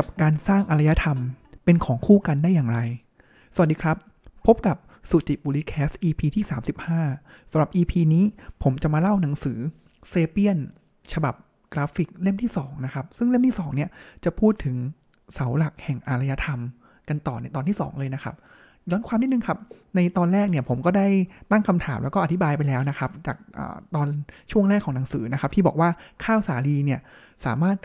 กับการสร้างอารยธรรม เป็นของคู่กันได้อย่างไร สวัสดีครับ พบกับสุจิบุริแคส EP ที่ 35สำหรับ EP นี้ผมจะมาเล่าหนังสือเซเปียนฉบับกราฟิกเล่มที่ 2 นะครับ ซึ่งเล่มที่ 2 เนี่ยจะพูดถึงเสาหลักแห่งอารยธรรม กันต่อในตอนที่ 2 เลยนะครับย้อนความนิดนึงครับ ในตอนแรกเนี่ยผมก็ได้ตั้งคำถามแล้วก็อธิบายไปแล้วนะครับ จากอตอนช่วงแรกของหนังสือนะครับ ที่บอกว่าข้าวสาลีเนี่ยสามารถ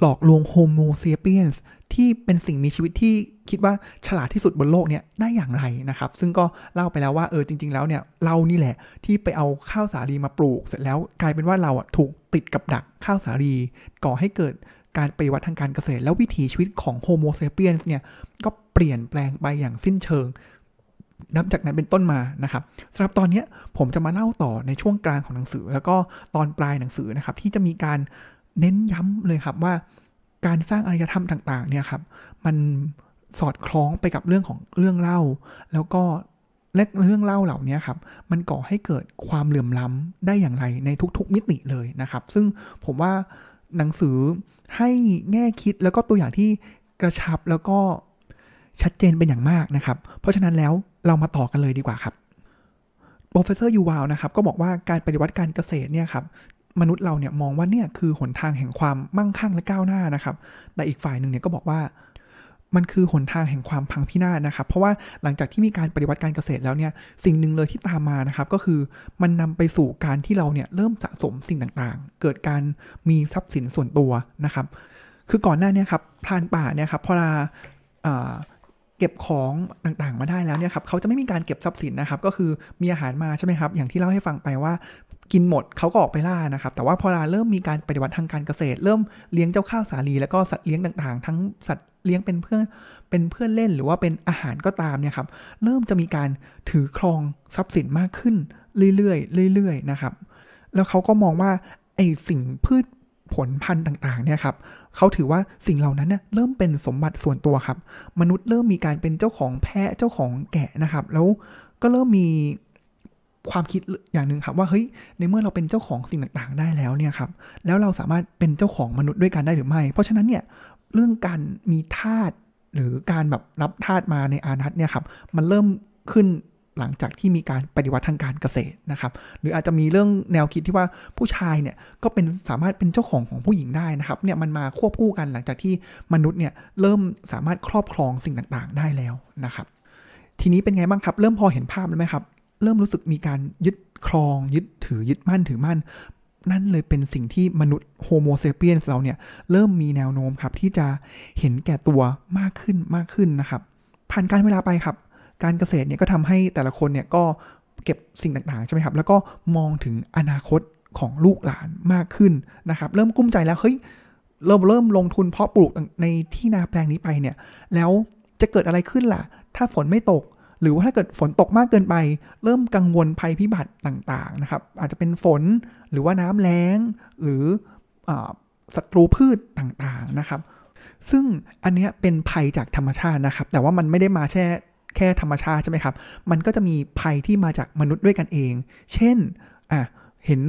หลอกลวงโฮโมเซเปียนส์ที่เป็นสิ่งมีชีวิตที่คิดว่าฉลาดที่สุดบนโลกเนี่ยได้อย่างไรนะครับ ซึ่งก็เล่าไปแล้วว่าเออจริง ๆ แล้วเนี่ยเรานี่แหละที่ไปเอาข้าวสาลีมาปลูก เสร็จแล้วกลายเป็นว่าเราอะถูกติดกับดักข้าวสาลี ก่อให้เกิดการปฏิวัติทางการเกษตร แล้ววิถีชีวิตของโฮโมเซเปียนส์เนี่ยก็เปลี่ยนแปลงไปอย่างสิ้นเชิง นับจากนั้นเป็นต้นมานะครับสำหรับตอนนี้ผมจะมาเล่าต่อในช่วงกลางของหนังสือ แล้วก็ตอนปลายหนังสือนะครับที่จะมีการ เน้นย้ำเลยครับว่าการสร้างอารยธรรมต่าง ๆ เนี่ยครับ มันสอดคล้องไปกับเรื่องของเรื่องเล่า แล้วก็และเรื่องเล่าเหล่านี้ครับ มันก่อให้เกิดความเหลื่อมล้ำได้อย่างไรในทุกๆมิติเลยนะครับ ซึ่งผมว่าหนังสือให้แง่คิดแล้วก็ตัวอย่างที่กระชับแล้วก็ชัดเจนเป็นอย่างมากนะครับ เพราะฉะนั้นแล้วเรามาต่อกันเลยดีกว่าครับโปรเฟสเซอร์ยูวาลนะครับก็บอกว่าการปฏิวัติการเกษตรเนี่ยครับ มนุษย์เราเนี่ยมองว่าเนี่ยคือหนทางแห่งความมั่งคั่งและก้าวหน้านะครับ แต่อีกฝ่ายหนึ่งเนี่ยก็บอกว่ามันคือหนทางแห่งความพังพินาศนะครับ เพราะว่าหลังจากที่มีการปฏิวัติการเกษตรแล้วเนี่ย สิ่งหนึ่งเลยที่ตามมานะครับ ก็คือมันนำไปสู่การที่เราเนี่ยเริ่มสะสมสิ่งต่างๆ เกิดการมีทรัพย์สินส่วนตัวนะครับ คือก่อนหน้านี้ครับพรานป่าเนี่ยครับพอเรา เก็บของต่างๆ มาได้แล้วเนี่ยครับเขาจะไม่มีการเก็บทรัพย์สินนะครับ ก็คือมีอาหารมาใช่ไหมครับ อย่างที่เล่าให้ฟังไปว่ากินหมดเขาก็ออกไปล่านะครับ แต่ว่าพอเราเริ่มมีการปฏิวัติทางการเกษตร เริ่มเลี้ยงเจ้าข้าวสาลีแล้วก็สัตว์เลี้ยงต่างๆ ทั้งสัตว์เลี้ยงเป็นเพื่อนเป็นเพื่อนเล่นหรือว่าเป็นอาหารก็ตามเนี่ยครับเริ่มจะมีการถือครองทรัพย์สินมากขึ้นเรื่อยๆเรื่อยๆนะครับ แล้วเขาก็มองว่าไอ้สิ่งพืชผลพันธุ์ต่างๆเนี่ยครับ เขาถือว่าสิ่งเหล่านั้นเนี่ยเริ่มเป็นสมบัติส่วนตัวครับ มนุษย์เริ่มมีการเป็นเจ้าของแพะเจ้าของแกะนะครับ แล้วก็เริ่มมีความคิดอย่างหนึ่งครับว่าเฮ้ยในเมื่อเราเป็นเจ้าของสิ่งต่างๆ ได้แล้วเนี่ยครับแล้วเราสามารถเป็นเจ้าของมนุษย์ด้วยกันได้หรือไม่ เพราะฉะนั้นเนี่ยเรื่องการมีทาสหรือการแบบรับทาสมาในอานัตเนี่ยครับมันเริ่มขึ้น หลังจากที่มีการปฏิวัติทางการเกษตรนะครับ หรืออาจจะมีเรื่องแนวคิดที่ว่าผู้ชายเนี่ยก็เป็นสามารถเป็นเจ้าของของผู้หญิงได้นะครับเนี่ยมันมาควบคู่กันหลังจากที่มนุษย์เนี่ยเริ่มสามารถครอบครองสิ่งต่างๆ ได้แล้วนะครับ ทีนี้เป็นไงบ้างครับ เริ่มพอเห็นภาพแล้วไหมครับ เริ่มรู้สึกมีการยึดครองยึดถือยึดมั่นถือมั่นนั่นเลยเป็นสิ่งที่มนุษย์โฮโมเซเปียนเราเนี่ยเริ่มมีแนวโน้มครับที่จะเห็นแก่ตัวมากขึ้นมากขึ้นนะครับ ผ่านการเวลาไปครับ การเกษตรเนี่ยก็ทำให้แต่ละคนเนี่ยก็เก็บสิ่งต่างๆใช่ไหมครับ แล้วก็มองถึงอนาคตของลูกหลานมากขึ้นนะครับ เริ่มกุ้มใจแล้วเฮ้ยเราเริ่มลงทุนเพาะปลูกในที่นาแปลงนี้ไปเนี่ย แล้วจะเกิดอะไรขึ้นล่ะ ถ้าฝนไม่ตก หรือว่าถ้าเกิดฝนตกมากเกินไป เริ่มกังวลภัยพิบัติต่างๆนะครับ อาจจะเป็นฝนหรือว่าน้ำแล้ง หรืออศัตรูพืชต่างๆนะครับ ซึ่งอันนี้เป็นภัยจากธรรมชาตินะครับ แต่ว่ามันไม่ได้มาแค่ แค่ธรรมชาติใช่ไหมครับ มันก็จะมีภัยที่มาจากมนุษย์ด้วยกันเอง เช่นอะเห็น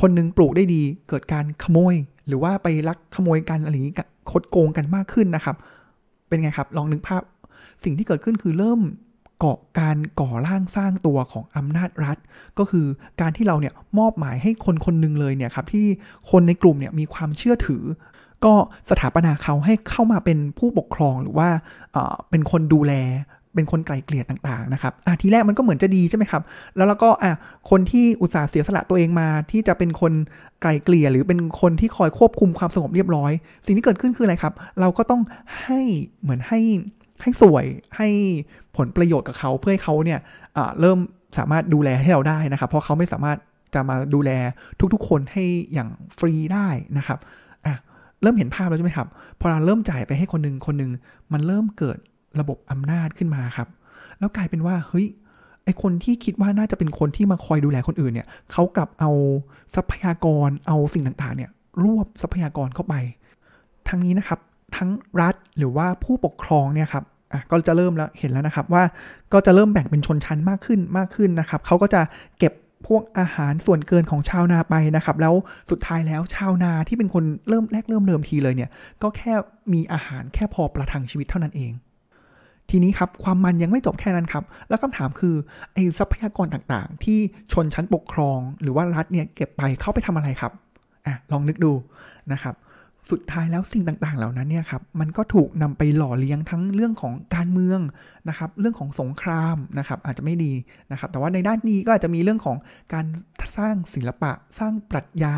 คนนึงปลูกได้ดีเกิดการขโมย หรือว่าไปลักขโมยกันอะไรอย่างนี้คดโกงกันมากขึ้นนะครับ เป็นไงครับลองนึกภาพ สิ่งที่เกิดขึ้นคือเริ่มเกาะการก่อร่างสร้างตัวของอำนาจรัฐ ก็คือการที่เราเนี่ยมอบหมายให้คนคนหนึ่งเลยเนี่ยครับที่คนในกลุ่มเนี่ยมีความเชื่อถือ ก็สถาปนาเขาให้เข้ามาเป็นผู้ปกครองหรือว่าเป็นคนดูแล เป็นคนไกลเกลี่ยต่างๆนะครับอะทีแรกมันก็เหมือนจะดีใช่ไหมครับ แล้วแล้วก็อะคนที่อุตส่าห์เสียสละตัวเองมาที่จะเป็นคนไกลเกลี่ยหรือเป็นคนที่คอยควบคุมความสงบเรียบร้อย สิ่งที่เกิดขึ้นคืออะไรครับ เราก็ต้องให้เหมือนให้ให้สวยให้ผลประโยชน์กับเขาเพื่อให้เขาเนี่ยเริ่มสามารถดูแลให้เราได้นะครับ เพราะเขาไม่สามารถจะมาดูแลทุกๆ คนให้อย่างฟรีได้นะครับอะเริ่มเห็นภาพแล้วใช่ไหมครับ พอเราเริ่มจ่ายไปให้คนหนึ่งคนหนึ่งมันเริ่มเกิด ระบบอำนาจขึ้นมาครับ แล้วกลายเป็นว่าเฮ้ยไอคนที่คิดว่าน่าจะเป็นคนที่มาคอยดูแลคนอื่นเนี่ยเขากลับเอาทรัพยากรเอาสิ่งต่างๆเนี่ยรวบทรัพยากรเข้าไป ทั้งนี้นะครับทั้งรัฐหรือว่าผู้ปกครองเนี่ยครับอะก็จะเริ่มแล้วเห็นแล้วนะครับว่าก็จะเริ่มแบ่งเป็นชนชั้นมากขึ้นมากขึ้นนะครับเขาก็จะเก็บพวกอาหารส่วนเกินของชาวนาไปนะครับ แล้วสุดท้ายแล้วชาวนาที่เป็นคนเริ่มแรกเริ่มเดิมทีเลยเนี่ย ก็แค่มีอาหารแค่พอประทังชีวิตเท่านั้นเอง ทีนี้ครับความมันยังไม่จบแค่นั้นครับ แล้วคำถามคือไอ้ทรัพยากรต่างๆ ที่ชนชั้นปกครองหรือว่ารัฐเนี่ยเก็บไปเข้าไปทำอะไรครับอะลองนึกดูนะครับสุดท้ายแล้วสิ่งต่างๆ เหล่านั้นเนี่ยครับมันก็ถูกนำไปหล่อเลี้ยงทั้งเรื่องของการเมืองนะครับเรื่องของสงครามนะครับอาจจะไม่ดีนะครับแต่ว่าในด้านนี้ก็อาจจะมีเรื่องของการสร้างศิลปะ สร้างปรัชญา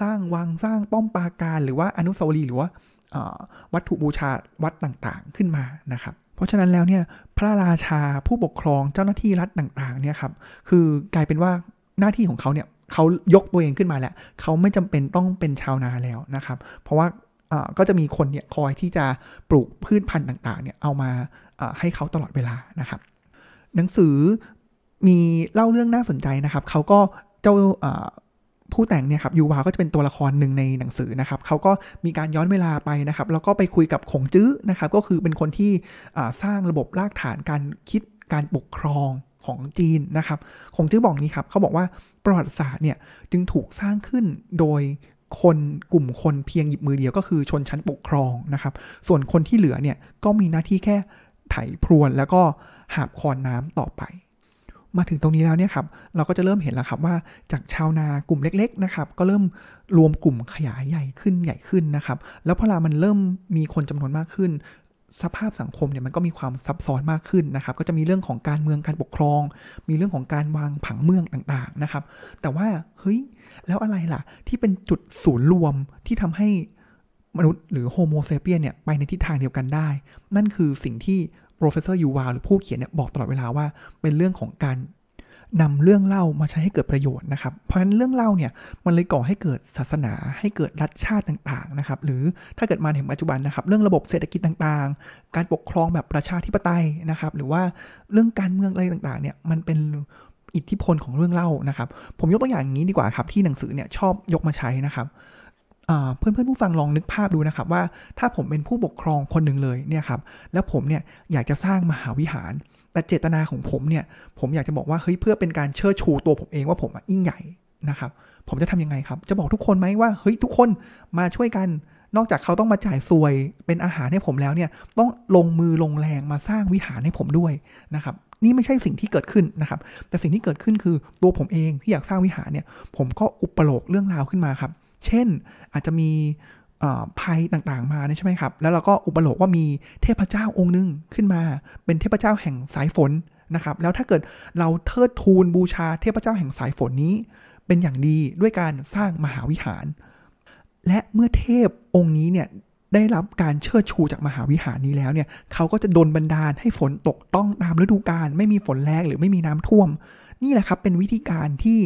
สร้างวังสร้างป้อมปราการ หรือว่าอนุสาวรีย์หรือว่าวัตถุบูชาวัดต่างๆขึ้นมานะครับ เพราะฉะนั้นแล้วเนี่ยพระราชาผู้ปกครองเจ้าหน้าที่รัฐต่างๆเนี่ยครับคือกลายเป็นว่าหน้าที่ของเขาเนี่ยเขายกตัวเองขึ้นมาแล้วเขาไม่จำเป็นต้องเป็นชาวนาแล้วนะครับ เพราะว่าก็จะมีคนเนี่ยคอยที่จะปลูกพืชพันธุ์ต่างๆเนี่ยเอามาให้เขาตลอดเวลานะครับ หนังสือมีเล่าเรื่องน่าสนใจนะครับเขาก็เจ้า ผู้แต่งเนี่ยครับยูวาก็จะเป็นตัวละครหนึ่งในหนังสือนะครับเขาก็มีการย้อนเวลาไปนะครับแล้วก็ไปคุยกับขงจื้อนะครับก็คือเป็นคนที่สร้างระบบรากฐานการคิดการปกครองของจีนนะครับคงจื้อบอกนี้ครับเขาบอกว่าประวัติศาสตร์เนี่ยจึงถูกสร้างขึ้นโดยคนกลุ่มคนเพียงหยิบมือเดียวก็คือชนชั้นปกครองนะครับ ส่วนคนที่เหลือเนี่ยก็มีหน้าที่แค่ไถพรวนแล้วก็หาบคอนน้ำต่อไป มาถึงตรงนี้แล้วเนี่ยครับเราก็จะเริ่มเห็นแล้วครับว่าจากชาวนากลุ่มเล็กๆนะครับก็เริ่มรวมกลุ่มขยายใหญ่ขึ้นใหญ่ขึ้นนะครับแล้วพอมันเริ่มมีคนจำนวนมากขึ้น สภาพสังคมเนี่ยมันก็มีความซับซ้อนมากขึ้นนะครับก็จะมีเรื่องของการเมืองการปกครอง มีเรื่องของการวางผังเมืองต่างๆนะครับ แต่ว่าเฮ้ยแล้วอะไรล่ะที่เป็นจุดศูนย์รวมที่ทำให้มนุษย์หรือโฮโมเซเปียนเนี่ยไปในทิศทางเดียวกันได้ นั่นคือสิ่งที่ professor ยูวาหรือผู้เขียนเนี่ยบอกตลอดเวลาว่าเป็นเรื่องของการนำเรื่องเล่ามาใช้ให้เกิดประโยชน์นะครับ เพราะฉะนั้นเรื่องเล่าเนี่ยมันเลยก่อให้เกิดศาสนา ให้เกิดรัฐชาติต่างๆนะครับ หรือถ้าเกิดมาถึงปัจจุบันนะครับ เรื่องระบบเศรษฐกิจต่างๆ การปกครองแบบประชาธิปไตยนะครับ หรือว่าเรื่องการเมืองอะไรต่างๆ เนี่ยมันเป็นอิทธิพลของเรื่องเล่านะครับ ผมยกตัวอย่างอย่างนี้ดีกว่าครับที่หนังสือเนี่ยชอบยกมาใช้นะครับ เพื่อนเพื่อนผู้ฟังลองนึกภาพดูนะครับว่าถ้าผมเป็นผู้ปกครองคนหนึ่งเลยเนี่ยครับแล้วผมเนี่ยอยากจะสร้างมหาวิหาร แต่เจตนาของผมเนี่ยผมอยากจะบอกว่าเฮ้ยเพื่อเป็นการเชิดชูตัวผมเองว่าผมยิ่งใหญ่นะครับผมจะทํำยังไงครับ จะบอกทุกคนไหมว่าเฮ้ยทุกคนมาช่วยกันนอกจากเขาต้องมาจ่ายสวยเป็นอาหารให้ผมแล้วเนี่ยต้องลงมือลงแรงมาสร้างวิหารให้ผมด้วยนะครับนี่ไม่ใช่สิ่งที่เกิดขึ้นนะครับ แต่สิ่งที่เกิดขึ้นคือตัวผมเองที่อยากสร้างวิหารเนี่ยผมก็อุปโลกเรื่องราวขึ้นมาครับ เช่นอาจจะมีภัยต่างๆมาใช่ไหมครับ แล้วเราก็อุปโลกว่ามีเทพเจ้าองค์หนึ่งขึ้นมา เป็นเทพเจ้าแห่งสายฝนนะครับ แล้วถ้าเกิดเราเทิดทูนบูชาเทพเจ้าแห่งสายฝนนี้ เป็นอย่างดีด้วยการสร้างมหาวิหาร และเมื่อเทพองค์นี้เนี่ยได้รับการเชิดชูจากมหาวิหารนี้แล้วเนี่ย เขาก็จะดลบันดาลให้ฝนตกต้องตามฤดูกาลไม่มีฝนแรงหรือไม่มีน้ำท่วม นี่แหละครับเป็นวิธีการที่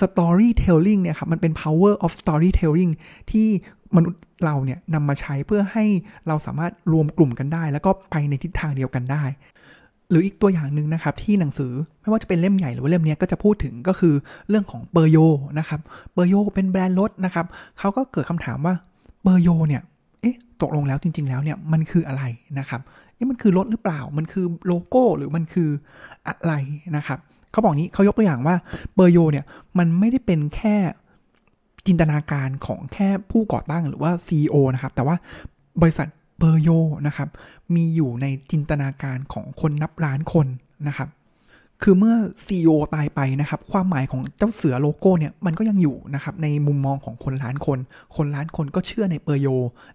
storytelling เนี่ยครับมันเป็น power of storytelling ที่มนุษย์เราเนี่ยนำมาใช้เพื่อให้เราสามารถรวมกลุ่มกันได้ แล้วก็ไปในทิศทางเดียวกันได้ หรืออีกตัวอย่างหนึ่งนะครับที่หนังสือไม่ว่าจะเป็นเล่มใหญ่หรือว่าเล่มนี้ก็จะพูดถึงก็คือเรื่องของเปอร์โยนะครับเปอร์โยเป็นแบรนด์รถนะครับเขาก็เกิดคำถามว่าเปอร์โยเนี่ยเอ๊ะตกลงแล้วจริง ๆ แล้วเนี่ยมันคืออะไรนะครับนี่มันคือรถหรือเปล่า มันคือโลโก้หรือมันคืออะไรนะครับเขาบอกนี้เขายกตัวอย่างว่าเบอร์โยเนี่ยมันไม่ได้เป็นแค่จินตนาการของแค่ผู้ก่อตั้งหรือว่า CEO นะครับ แต่ว่าบริษัทเบอร์โยนะครับ มีอยู่ในจินตนาการของคนนับล้านคนนะครับ คือเมื่อ CEO ตายไปนะครับ ความหมายของเจ้าเสือโลโก้เนี่ยมันก็ยังอยู่นะครับในมุมมองของคนล้านคน คนล้านคนก็เชื่อในเปอร์โย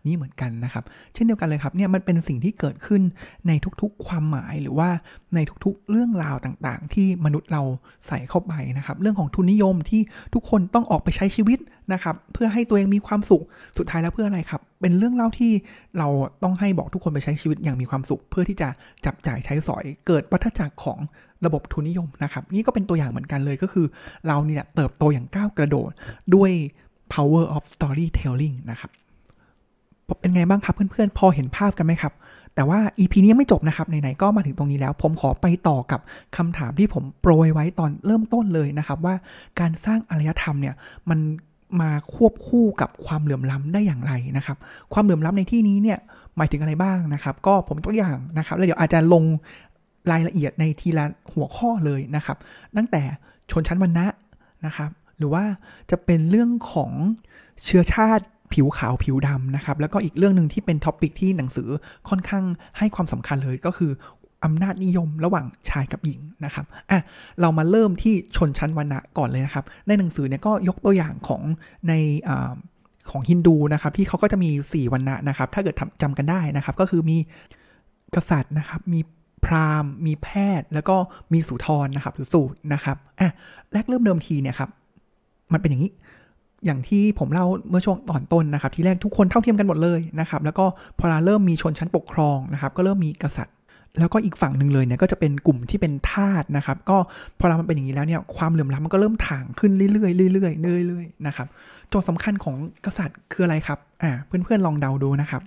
นี้เหมือนกันนะครับ เช่นเดียวกันเลยครับเนี่ยมันเป็นสิ่งที่เกิดขึ้นในทุกๆ ความหมายหรือว่าในทุกๆ เรื่องราวต่างๆ ที่มนุษย์เราใส่เข้าไปนะครับ เรื่องของทุนนิยมที่ทุกคนต้องออกไปใช้ชีวิต นะครับ เพื่อให้ตัวเองมีความสุข สุดท้ายแล้วเพื่ออะไรครับ เป็นเรื่องเล่าที่เราต้องให้บอกทุกคนไปใช้ชีวิตอย่างมีความสุข เพื่อที่จะจับจ่ายใช้สอย เกิดวัฏจักรของระบบทุนนิยมนะครับ นี่ก็เป็นตัวอย่างเหมือนกันเลยก็คือ เราเนี่ยเติบโตอย่างก้าวกระโดดด้วย power of storytelling นะครับเป็นไงบ้างครับเพื่อนๆ พอเห็นภาพกันไหมครับ แต่ว่า EP นี้ยังไม่จบนะครับ ไหนๆ ก็มาถึงตรงนี้แล้ว ผมขอไปต่อกับคำถามที่ผมโปรยไว้ตอนเริ่มต้นเลยนะครับ ว่าการสร้างอารยธรรมเนี่ย มัน มาควบคู่กับความเหลื่อมล้ำได้อย่างไรนะครับ ความเหลื่อมล้ำในที่นี้เนี่ยหมายถึงอะไรบ้างนะครับ ก็ผมตัวอย่างนะครับแล้วเดี๋ยวอาจจะลงรายละเอียดในทีละหัวข้อเลยนะครับ ตั้งแต่ชนชั้นวรรณะนะครับ หรือว่าจะเป็นเรื่องของเชื้อชาติผิวขาวผิวดำนะครับ แล้วก็อีกเรื่องหนึ่งที่เป็น topic ที่หนังสือค่อนข้างให้ความสำคัญเลยก็คือ อำนาจนิยมระหว่างชายกับหญิงนะครับอะเรามาเริ่มที่ชนชั้นวรรณะก่อนเลยนะครับ ในหนังสือเนี่ยก็ยกตัวอย่างของในอของฮินดูนะครับที่เขาก็จะมี 4วรรณะนะครับ ถ้าเกิดจำกันได้นะครับ ก็คือมีกษัตริย์นะครับ มีพราหมณ์ มีแพศย์ แล้วก็มีศูทรนะครับ หรือสูตรนะครับอะแรกเริ่มเดิมทีเนี่ยครับ มันเป็นอย่างนี้อย่างที่ผมเล่าเมื่อช่วงตอนต้นนะครับ ที่แรกทุกคนเท่าเทียมกันหมดเลยนะครับ แล้วก็พอเราเริ่มมีชนชั้นปกครองนะครับ ก็เริ่มมีกษัตริย์ แล้วก็อีกฝั่งหนึ่งเลยเนี่ยก็จะเป็นกลุ่มที่เป็นทาสนะครับ ก็พอเรามันเป็นอย่างนี้แล้วเนี่ยความเหลื่อมล้ำมันก็เริ่มถ่างขึ้นเรื่อยๆเรื่อยๆเรื่อยๆนะครับโจทย์สำคัญของกษัตริย์คืออะไรครับอ่าเพื่อนๆลองเดาดูนะครับ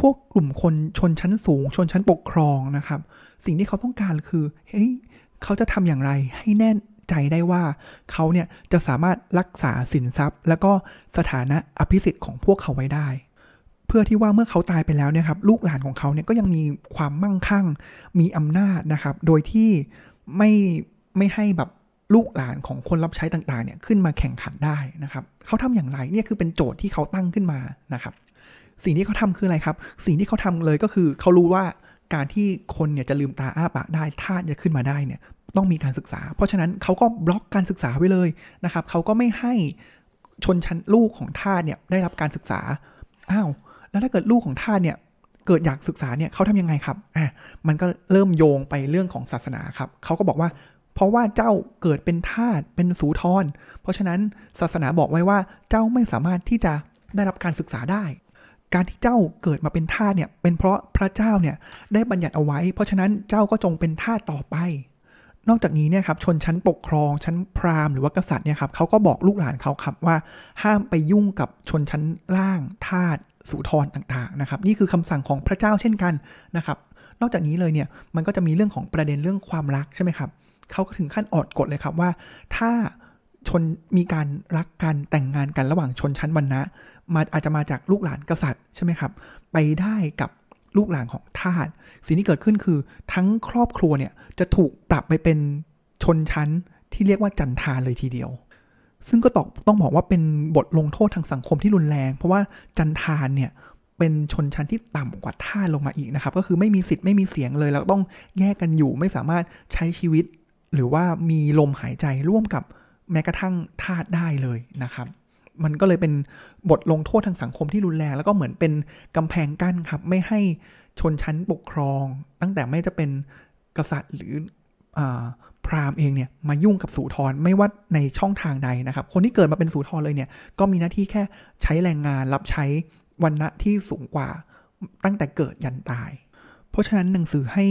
พวกกลุ่มคนชนชั้นสูง ชนชั้นปกครองนะครับ สิ่งที่เขาต้องการคือเฮ้ยเขาจะทำอย่างไรให้แน่ใจได้ว่าเขาเนี่ยจะสามารถรักษาสินทรัพย์ แล้วก็สถานะอภิสิทธิ์ของพวกเขาไว้ได้ พื่อที่ว่าเมื่อเขาตายไปแล้วเนี่ยครับลูกหลานของเขาเนี่ยก็ยังมีความมั่งคั่ง มีอำนาจนะครับ โดยที่ไม่ไม่ให้แบบลูกหลานของคนรับใช้ต่างๆเนี่ยขึ้นมาแข่งขันได้นะครับเขาทำอย่างไรเนี่ยคือเป็นโจทย์ที่เขาตั้งขึ้นมานะครับสิ่งที่เขาทำคืออะไรครับ สิ่งที่เขาทำเลยก็คือเขารู้ว่าการที่คนเนี่ยจะลืมตาอ้าปากได้ธาตุจะขึ้นมาได้เนี่ยต้องมีการศึกษา เพราะฉะนั้นเขาก็บล็อกการศึกษาไว้เลยนะครับเขาก็ไม่ให้ชนชั้นลูกของทาสเนี่ยได้รับการศึกษา อ้าว แล้วถ้าเกิดลูกของท่าสเนี่ยเกิดอยากศึกษาเนี่ยเขาทำยังไงครับอะมันก็เริ่มโยงไปเรื่องของศาสนาครับเขาก็บอกว่า เพราะว่าเจ้าเกิดเป็นทาสเป็นสูทรเพราะฉะนั้นศาสนาบอกไว้ว่าเจ้าไม่สามารถที่จะได้รับการศึกษาได้ การที่เจ้าเกิดมาเป็นทาสเนี่ยเป็นเพราะพระเจ้าเนี่ยได้บัญญัติเอาไว้ เพราะฉะนั้นเจ้าก็จงเป็นทาสต่อไป นอกจากนี้เนี่ยครับชนชั้นปกครองชั้นพราหมณ์หรือว่ากษัตริย์เนี่ยครับเขาก็บอกลูกหลานเขาครับว่าห้ามไปยุ่งกับชนชั้นล่างทาสสุทรต่างๆนะครับนี่คือคำสั่งของพระเจ้าเช่นกันนะครับ นอกจากนี้เลยเนี่ยมันก็จะมีเรื่องของประเด็นเรื่องความรักใช่ไหมครับเขาก็ถึงขั้นออดกฎเลยครับว่า ถ้าชนมีการรักกันแต่งงานกันระหว่างชนชั้นวรรณะมาอาจจะมาจากลูกหลานกษัตริย์ใช่ไหมครับ ไปได้กับ ลูกหลานของทาสสิ่งที่เกิดขึ้นคือทั้งครอบครัวเนี่ยจะถูกปรับไปเป็นชนชั้นที่เรียกว่าจันทาเลยทีเดียว ซึ่งก็ต้องต้องบอกว่าเป็นบทลงโทษทางสังคมที่รุนแรง เพราะว่าจันทานเนี่ยเป็นชนชั้นที่ต่ำกว่าท่าลงมาอีกนะครับ ก็คือไม่มีสิทธิ์ไม่มีเสียงเลย แล้วต้องแยกกันอยู่ไม่สามารถใช้ชีวิต หรือว่ามีลมหายใจร่วมกับแม้กระทั่งทาสได้เลยนะครับ มันก็เลยเป็นบทลงโทษทางสังคมที่รุนแรง แล้วก็เหมือนเป็นกำแพงกั้นครับ ไม่ให้ชนชั้นปกครอง ตั้งแต่ไม่จะเป็นกษัตริย์หรือพราหมณ์เองเนี่ยมายุ่งกับสูทรไม่ว่าในช่องทางใดนะครับ คนที่เกิดมาเป็นสูทรเลยเนี่ยก็มีหน้าที่แค่ใช้แรงงานรับใช้วันณะที่สูงกว่าตั้งแต่เกิดยันตาย เพราะฉะนั้นหนังสือให้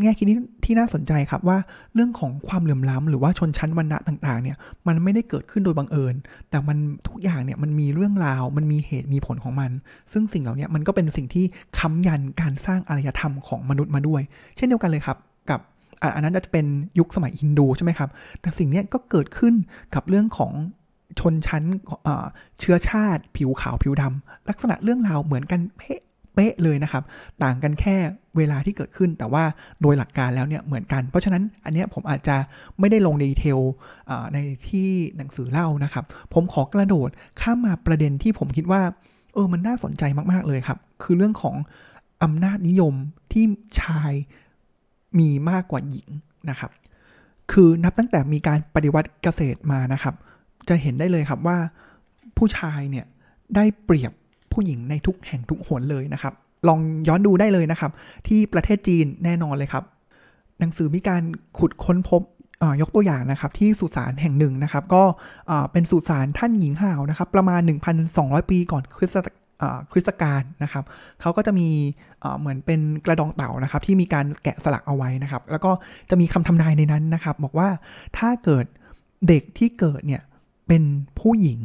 แง่คิดที่น่าสนใจครับว่าเรื่องของความเหลื่อมล้ำหรือว่าชนชั้นวรรณะต่างๆเนี่ยมันไม่ได้เกิดขึ้นโดยบังเอิญ แต่มันทุกอย่างเนี่ยมันมีเรื่องราว มันมีเหตุมีผลของมัน ซึ่งสิ่งเหล่านี้มันก็เป็นสิ่งที่ค้ำยันการสร้างอารยธรรมของมนุษย์มาด้วย เช่นเดียวกันเลยครับกับอันนั้นจะเป็นยุคสมัยฮินดูใช่ไหมครับ แต่สิ่งนี้ก็เกิดขึ้นกับเรื่องของชนชั้นเชื้อชาติ ผิวขาวผิวดำลักษณะเรื่องราวเหมือนกันเป๊ะ เลยนะครับ ต่างกันแค่เวลาที่เกิดขึ้น แต่ว่าโดยหลักการแล้วเนี่ยเหมือนกัน เพราะฉะนั้นอันนี้ผมอาจจะไม่ได้ลงดีเทลในที่หนังสือเล่านะครับ ผมขอกระโดดข้ามมาประเด็นที่ผมคิดว่าเออมันน่าสนใจมาก ๆ เลยครับ คือเรื่องของอำนาจนิยมที่ชายมีมากกว่าหญิงนะครับ คือนับตั้งแต่มีการปฏิวัติเกษตรมานะครับ จะเห็นได้เลยครับว่าผู้ชายเนี่ยได้เปรียบ ผู้หญิงในทุกแห่งทุกหนเลยนะครับ ลองย้อนดูได้เลยนะครับ ที่ประเทศจีนแน่นอนเลยครับ หนังสือมีการขุดค้นพบยกตัวอย่างนะครับที่สุสานแห่งหนึ่งนะครับ ก็เป็นสุสานท่านหญิงห่าวนะครับ ประมาณ 1,200 ปีก่อนคริสตคริสตกาลนะครับเขาก็จะมีเหมือนเป็นกระดองเต่านะครับ ที่มีการแกะสลักเอาไว้นะครับ แล้วก็จะมีคำทำนายในนั้นนะครับ บอกว่าถ้าเกิดเด็กที่เกิดเนี่ยเป็นผู้หญิง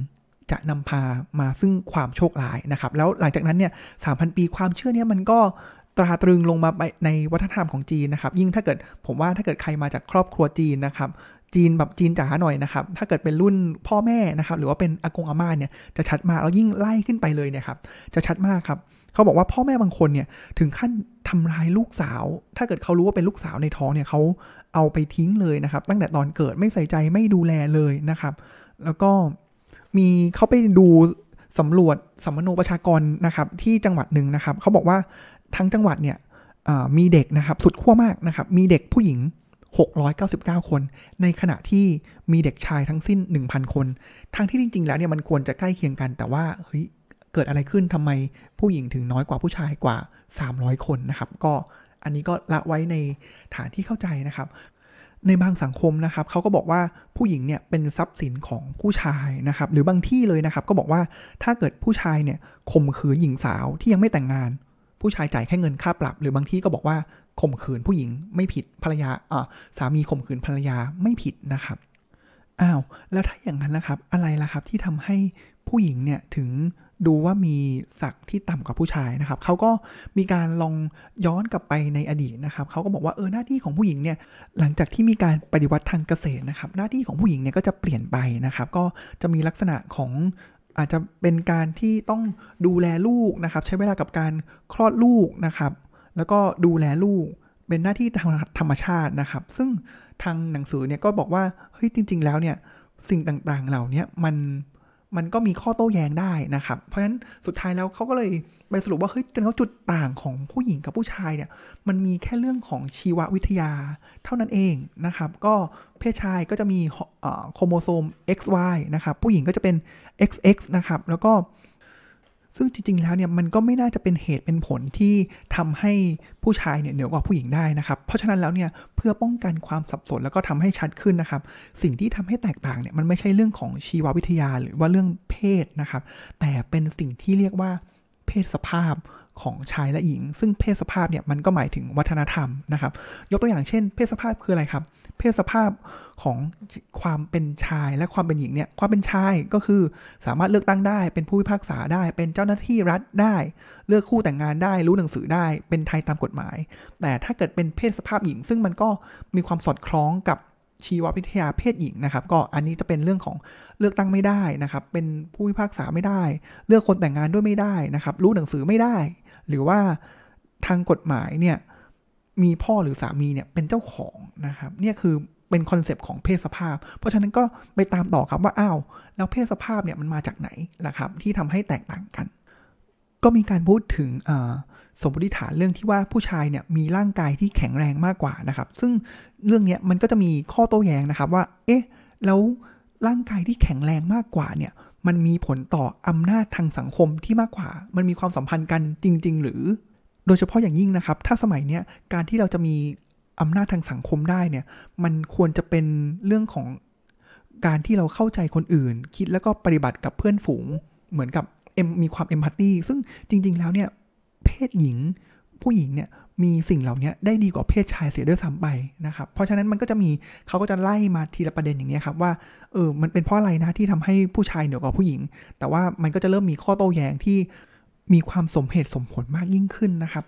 จะนำพามาซึ่งความโชคร้ายนะครับ แล้วหลังจากนั้นเนี่ยสามพันปีความเชื่อเนี่ยมันก็ตราตรึงลงมาในวัฒนธรรมของจีนนะครับ ยิ่งถ้าเกิดผมว่าถ้าเกิดใครมาจากครอบครัวจีนนะครับ จีนแบบจีนจ๋าหน่อยนะครับ ถ้าเกิดเป็นรุ่นพ่อแม่นะครับ หรือว่าเป็นอากงอาม่าเนี่ยจะชัดมากแล้วยิ่งไล่ขึ้นไปเลยเนี่ยครับจะชัดมากครับเขาบอกว่าพ่อแม่บางคนเนี่ยถึงขั้นทำร้ายลูกสาว ถ้าเกิดเขารู้ว่าเป็นลูกสาวในท้องเนี่ยเขาเอาไปทิ้งเลยนะครับ ตั้งแต่ตอนเกิดไม่ใส่ใจไม่ดูแลเลยนะครับ แล้วก็ มีเขาไปดูสำรวจสัมมโนประชากรนะครับที่จังหวัดหนึ่งนะครับเขาบอกว่าทั้งจังหวัดเนี่ยมีเด็กนะครับสุดขั้วมากนะครับมีเด็กผู้หญิง 699 คน ในขณะที่มีเด็กชายทั้งสิ้น 1,000 คนทางที่จริง ๆ แล้วเนี่ยมันควรจะใกล้เคียงกัน แต่ว่าเฮ้ยเกิดอะไรขึ้นทำไมผู้หญิงถึงน้อยกว่าผู้ชายกว่า 300 คนนะครับ ก็อันนี้ก็ละไว้ในฐานที่เข้าใจนะครับ ในบางสังคมนะครับเขาก็บอกว่าผู้หญิงเนี่ยเป็นทรัพย์สินของผู้ชายนะครับ หรือบางที่เลยนะครับ ก็บอกว่าถ้าเกิดผู้ชายเนี่ยข่มขืนหญิงสาวที่ยังไม่แต่งงาน ผู้ชายจ่ายแค่เงินค่าปรับ หรือบางที่ก็บอกว่าข่มขืนผู้หญิงไม่ผิดภรรยาอ่าสามีข่มขืนภรรยาไม่ผิดนะครับอ้าวแล้วถ้าอย่างนั้นนะครับ อะไรล่ะครับที่ทำให้ผู้หญิงเนี่ยถึง ดูว่ามีศักดิ์ที่ต่ำกว่าผู้ชายนะครับเขาก็มีการลองย้อนกลับไปในอดีตนะครับเขาก็บอกว่าเออหน้าที่ของผู้หญิงเนี่ยหลังจากที่มีการปฏิวัติทางเกษตรนะครับ หน้าที่ของผู้หญิงเนี่ยก็จะเปลี่ยนไปนะครับ ก็จะมีลักษณะของอาจจะเป็นการที่ต้องดูแลลูกนะครับ ใช้เวลากับการคลอดลูกนะครับ แล้วก็ดูแลลูกเป็นหน้าที่ทางธรรมชาตินะครับ ซึ่งทางหนังสือเนี่ยก็บอกว่าเฮ้ยจริง ๆ แล้วเนี่ยสิ่งต่างๆเหล่านี้มัน มันก็มีข้อโต้แย้งได้นะครับ เพราะฉะนั้นสุดท้ายแล้วเขาก็เลยไปสรุปว่าเฮ้ยจนเขาจุดต่างของผู้หญิงกับผู้ชายเนี่ย มันมีแค่เรื่องของชีววิทยาเท่านั้นเองนะครับ ก็เพศชายก็จะมีโครโมโซม XY นะครับ ผู้หญิงก็จะเป็น XX นะครับ แล้วก็ ซึ่งจริง ๆ แล้วเนี่ยมันก็ไม่น่าจะเป็นเหตุเป็นผลที่ทำให้ผู้ชายเนี่ยเหนือกว่าผู้หญิงได้นะครับ เพราะฉะนั้นแล้วเนี่ยเพื่อป้องกันความสับสนแล้วก็ทำให้ชัดขึ้นนะครับ สิ่งที่ทำให้แตกต่างเนี่ยมันไม่ใช่เรื่องของชีววิทยาหรือว่าเรื่องเพศนะครับ แต่เป็นสิ่งที่เรียกว่าเพศสภาพ ของชายและหญิง ซึ่งเพศสภาพเนี่ยมันก็หมายถึงวัฒนธรรมนะครับ ยกตัวอย่างเช่น เพศสภาพคืออะไรครับ เพศสภาพของความเป็นชายและความเป็นหญิงเนี่ยความเป็นชายก็คือสามารถเลือกตั้งได้ เป็นผู้พิพากษาได้ เป็นเจ้าหน้าที่รัฐได้ เลือกคู่แต่งงานได้ รู้หนังสือได้ เป็นไทยตามกฎหมาย แต่ถ้าเกิดเป็นเพศสภาพหญิง ซึ่งมันก็มีความสอดคล้องกับ ชีววิทยาเพศหญิงนะครับ ก็อันนี้จะเป็นเรื่องของเลือกตั้งไม่ได้นะครับ เป็นผู้พิพากษาไม่ได้ เลือกคนแต่งงานด้วยไม่ได้นะครับ รู้หนังสือไม่ได้ หรือว่าทางกฎหมายเนี่ยมีพ่อหรือสามีเนี่ยเป็นเจ้าของนะครับ เนี่ยคือเป็นคอนเซปต์ของเพศสภาพ เพราะฉะนั้นก็ไปตามต่อครับว่าอ้าวแล้วเพศสภาพเนี่ยมันมาจากไหนล่ะครับ ที่ทำให้แตกต่างกัน ก็มีการพูดถึง สมมติฐานเรื่องที่ว่าผู้ชายเนี่ยมีร่างกายที่แข็งแรงมากกว่านะครับ ซึ่งเรื่องนี้มันก็จะมีข้อโต้แย้งนะครับว่า เอ๊ะ แล้วร่างกายที่แข็งแรงมากกว่าเนี่ย มันมีผลต่ออำนาจทางสังคมที่มากกว่า มันมีความสัมพันธ์กันจริง ๆ หรือ โดยเฉพาะอย่างยิ่งนะครับ ถ้าสมัยเนี้ยการที่เราจะมีอำนาจทางสังคมได้เนี่ย มันควรจะเป็นเรื่องของการที่เราเข้าใจคนอื่น คิดแล้วก็ปฏิบัติกับเพื่อนฝูง เหมือนกับมีความเอมพัตตีซึ่งจริง ๆ แล้วเนี่ย ศหญิง ผู้หญิงเนี่ยมีสิ่งเหล่านี้ได้ดีกว่าเพศชายเสียด้วยซ้ำไปนะครับ เพราะฉะนั้นมันก็จะมีเขาก็จะไล่มาทีละประเด็นอย่างนี้ครับว่าเออมันเป็นเพราะอะไรนะที่ทำให้ผู้ชายเหนือกว่าผู้หญิง แต่ว่ามันก็จะเริ่มมีข้อโต้แย้งที่มีความสมเหตุสมผลมากยิ่งขึ้นนะครับ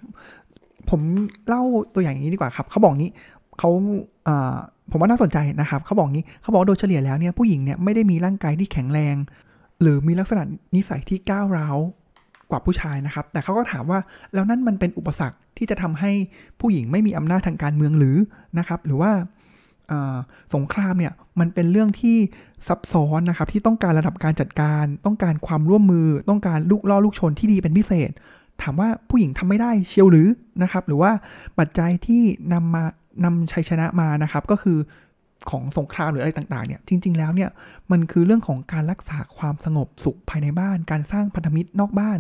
ผมเล่าตัวอย่างนี้ดีกว่าครับเขาบอกนี้เขาผมว่าน่าสนใจนะครับเขาบอกงี้เขาบอกโดยเฉลี่ยแล้วเนี่ยผู้หญิงเนี่ยไม่ได้มีร่างกายที่แข็งแรง หรือมีลักษณะนิสัยที่ก้าวร้าว กว่าผู้ชายนะครับ แต่เขาก็ถามว่าแล้วนั่นมันเป็นอุปสรรคที่จะทำให้ผู้หญิงไม่มีอำนาจทางการเมืองหรือนะครับ หรือว่าสงครามเนี่ยมันเป็นเรื่องที่ซับซ้อนนะครับที่ต้องการระดับการจัดการ ต้องการความร่วมมือ ต้องการลูกล่อลูกชนที่ดีเป็นพิเศษ ถามว่าผู้หญิงทำไม่ได้เชียวหรือนะครับ หรือว่าปัจจัยที่นำมานำชัยชนะมานะครับ ก็คือ ของสงครามหรืออะไรต่างๆเนี่ยจริง ๆ แล้วเนี่ยมันคือเรื่องของการรักษาความสงบสุขภายในบ้าน การสร้างพันธมิตรนอกบ้าน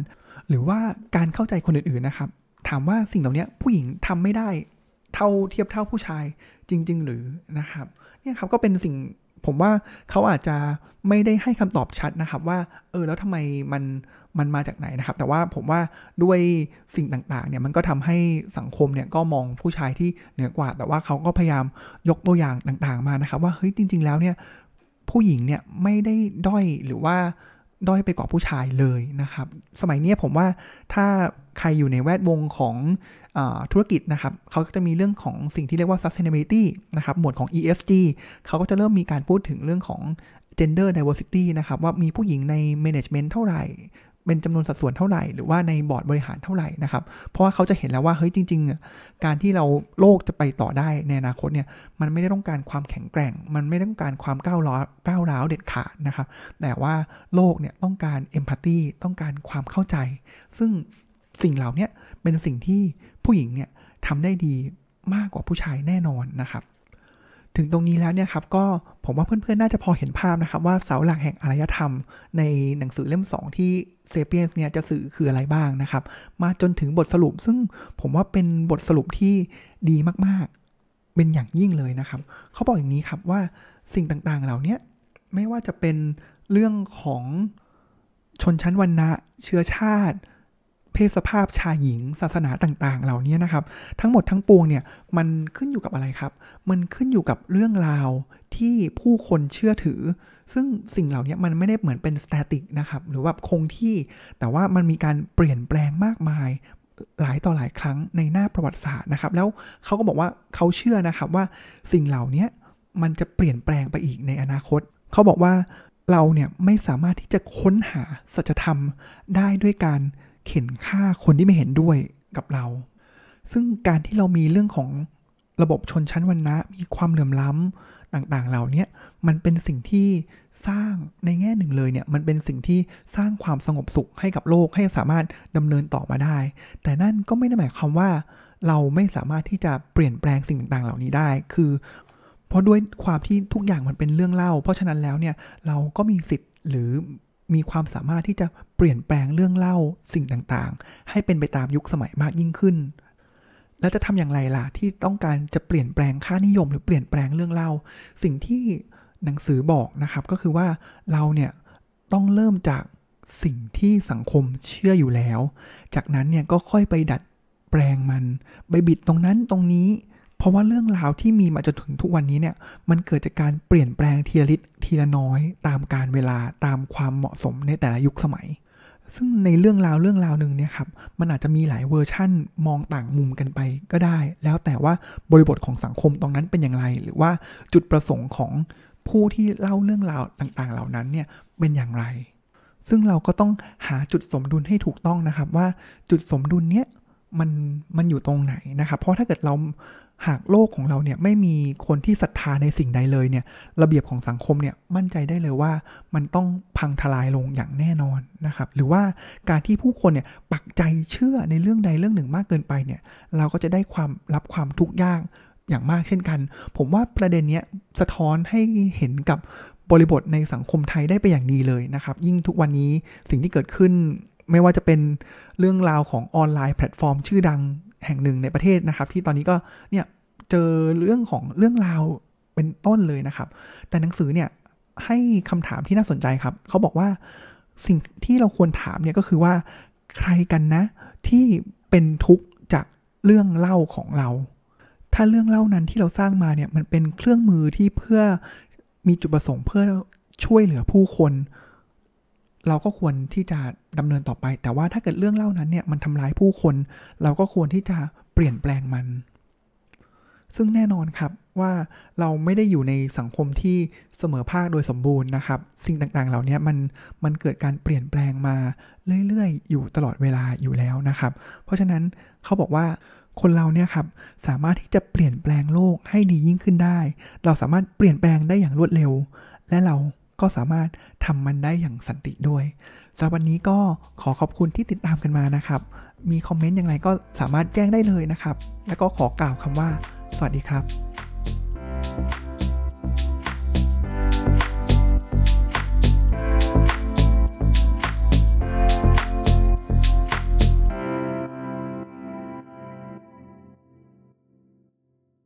หรือว่าการเข้าใจคนอื่นๆนะครับ ถามว่าสิ่งเหล่านี้ผู้หญิงทำไม่ได้เท่าเทียบเท่าผู้ชายจริง ๆ หรือนะครับเนี่ยครับก็เป็นสิ่งผมว่าเขาอาจจะไม่ได้ให้คำตอบชัดนะครับว่าเออแล้วทำไมมัน มันมาจากไหนนะครับ แต่ว่าผมว่าด้วยสิ่งต่างๆเนี่ยมันก็ทำให้สังคมเนี่ยก็มองผู้ชายที่เหนือกว่า แต่ว่าเขาก็พยายามยกตัวอย่างต่างๆมานะครับ ว่าเฮ้ยจริง ๆ แล้วเนี่ยผู้หญิงเนี่ยไม่ได้ด้อยหรือว่าด้อยไปกว่าผู้ชายเลยนะครับ สมัยนี้ผมว่าถ้าใครอยู่ในแวดวงของอธุรกิจนะครับ เขาก็จะมีเรื่องของสิ่งที่เรียกว่า sustainability นะครับ หมวดของ ESG เขาก็จะเริ่มมีการพูดถึงเรื่องของ gender diversity นะครับ ว่ามีผู้หญิงใน management เท่าไหร่ เป็นจำนวนสัดส่วนเท่าไหร่ หรือว่าในบอร์ดบริหารเท่าไหร่นะครับ เพราะว่าเขาจะเห็นแล้วว่าเฮ้ยจริง ๆ การที่เราโลกจะไปต่อได้ในอนาคตเนี่ยมันไม่ได้ต้องการความแข็งแกร่ง มันไม่ต้องการความก้าวร้าวก้าวร้าวเด็ดขาดนะครับ แต่ว่าโลกเนี่ยต้องการเอมพัตตีต้องการความเข้าใจ ซึ่งสิ่งเหล่านี้เป็นสิ่งที่ผู้หญิงเนี่ยทำได้ดีมากกว่าผู้ชายแน่นอนนะครับ ถึงตรงนี้แล้วเนี่ยครับก็ผมว่าเพื่อนๆ น่าจะพอเห็นภาพนะครับ ว่าเสาหลักแห่งอารยธรรม ในหนังสือเล่ม 2 ที่เซเปียนเนี่ยจะสื่อคืออะไรบ้างนะครับ มาจนถึงบทสรุป ซึ่งผมว่าเป็นบทสรุปที่ดีมากๆ เป็นอย่างยิ่งเลยนะครับ เขาบอกอย่างนี้ครับว่าสิ่งต่างๆเหล่านี้ไม่ว่าจะเป็นเรื่องของชนชั้นวรรณะเชื้อชาติ เพศสภาพชายหญิง ศาสนาต่างๆ เหล่านี้นะครับ ทั้งหมดทั้งปวงเนี่ยมันขึ้นอยู่กับอะไรครับ มันขึ้นอยู่กับเรื่องราวที่ผู้คนเชื่อถือ ซึ่งสิ่งเหล่านี้มันไม่ได้เหมือนเป็นสแตติกนะครับ หรือว่าคงที่ แต่ว่ามันมีการเปลี่ยนแปลงมากมายหลายต่อหลายครั้งในหน้าประวัติศาสตร์นะครับ แล้วเขาก็บอกว่าเขาเชื่อนะครับว่าสิ่งเหล่านี้มันจะเปลี่ยนแปลงไปอีกในอนาคต เขาบอกว่าเราเนี่ยไม่สามารถที่จะค้นหาสัจธรรมได้ด้วยการ เข็นฆ่าคนที่ไม่เห็นด้วยกับเรา ซึ่งการที่เรามีเรื่องของระบบชนชั้นวรรณะมีความเหลื่อมล้ำต่างๆ เหล่านี้มันเป็นสิ่งที่สร้างในแง่หนึ่งเลยเนี่ยมันเป็นสิ่งที่สร้างความสงบสุขให้กับโลกให้สามารถดำเนินต่อมาได้ แต่นั่นก็ไม่ได้หมายความว่า เราไม่สามารถที่จะเปลี่ยนแปลงสิ่งต่างๆ เหล่านี้ได้ คือ เพราะด้วยความที่ทุกอย่างมันเป็นเรื่องเล่า เพราะฉะนั้นแล้วเนี่ยเราก็มีสิทธิ์หรือ มีความสามารถที่จะเปลี่ยนแปลงเรื่องเล่าสิ่งต่างๆ ให้เป็นไปตามยุคสมัยมากยิ่งขึ้น แล้วจะทำอย่างไรล่ะที่ต้องการจะเปลี่ยนแปลงค่านิยม หรือเปลี่ยนแปลงเรื่องเล่า สิ่งที่หนังสือบอกนะครับก็คือว่าเราเนี่ยต้องเริ่มจากสิ่งที่สังคมเชื่ออยู่แล้ว จากนั้นเนี่ยก็ค่อยไปดัดแปลงมัน ไปบิดตรงนั้นตรงนี้ เพราะว่าเรื่องราวที่มีมาจนถึงทุกวันนี้เนี่ย มันเกิดจากการเปลี่ยนแปลงทีละนิดทีละน้อยตามกาลเวลาตามความเหมาะสมในแต่ละยุคสมัย ซึ่งในเรื่องราวเรื่องราวหนึ่งเนี่ยครับ มันอาจจะมีหลายเวอร์ชั่นมองต่างมุมกันไปก็ได้ แล้วแต่ว่าบริบทของสังคมตรงนั้นเป็นอย่างไร หรือว่าจุดประสงค์ของผู้ที่เล่าเรื่องราวต่างๆ เหล่านั้นเนี่ยเป็นอย่างไร ซึ่งเราก็ต้องหาจุดสมดุลให้ถูกต้องนะครับว่าจุดสมดุลเนี้ยมันมันอยู่ตรงไหนนะครับ เพราะถ้าเกิดเรา หากโลกของเราเนี่ยไม่มีคนที่ศรัทธาในสิ่งใดเลยเนี่ยระเบียบของสังคมเนี่ยมั่นใจได้เลยว่ามันต้องพังทลายลงอย่างแน่นอนนะครับหรือว่าการที่ผู้คนเนี่ยปักใจเชื่อในเรื่องใดเรื่องหนึ่งมากเกินไปเนี่ยเราก็จะได้ความรับความทุกข์ยากอย่างมากเช่นกัน ผมว่าประเด็นเนี้ยสะท้อนให้เห็นกับบริบทในสังคมไทยได้ไปอย่างดีเลยนะครับ ยิ่งทุกวันนี้สิ่งที่เกิดขึ้นไม่ว่าจะเป็นเรื่องราวของออนไลน์แพลตฟอร์มชื่อดัง แห่งหนึ่งในประเทศนะครับ ที่ตอนนี้ก็เนี่ยเจอเรื่องของเรื่องราวเป็นต้นเลยนะครับ แต่หนังสือเนี่ยให้คำถามที่น่าสนใจครับ เขาบอกว่าสิ่งที่เราควรถามเนี่ยก็คือว่าใครกันนะ ที่เป็นทุกข์จากเรื่องเล่าของเรา ถ้าเรื่องเล่านั้นที่เราสร้างมาเนี่ยมันเป็นเครื่องมือที่เพื่อมีจุดประสงค์เพื่อช่วยเหลือผู้คน เราก็ควรที่จะดำเนินต่อไป แต่ว่าถ้าเกิดเรื่องเล่านั้นเนี่ยมันทำร้ายผู้คน เราก็ควรที่จะเปลี่ยนแปลงมัน ซึ่งแน่นอนครับว่าเราไม่ได้อยู่ในสังคมที่เสมอภาคโดยสมบูรณ์นะครับ สิ่งต่างๆ เหล่านี้มันมันเกิดการเปลี่ยนแปลงมาเรื่อยๆ อยู่ตลอดเวลาอยู่แล้วนะครับ เพราะฉะนั้นเขาบอกว่าคนเราเนี่ยครับสามารถที่จะเปลี่ยนแปลงโลกให้ดียิ่งขึ้นได้ เราสามารถเปลี่ยนแปลงได้อย่างรวดเร็ว และเรา ก็สามารถทำมันได้อย่างสันติด้วยสำหรับวันนี้ก็ขอขอบคุณที่ติดตามกันมานะครับ มีคอมเมนต์อย่างไรก็สามารถแจ้งได้เลยนะครับ แล้วก็ขอกล่าวคำว่า สวัสดีครับ thank you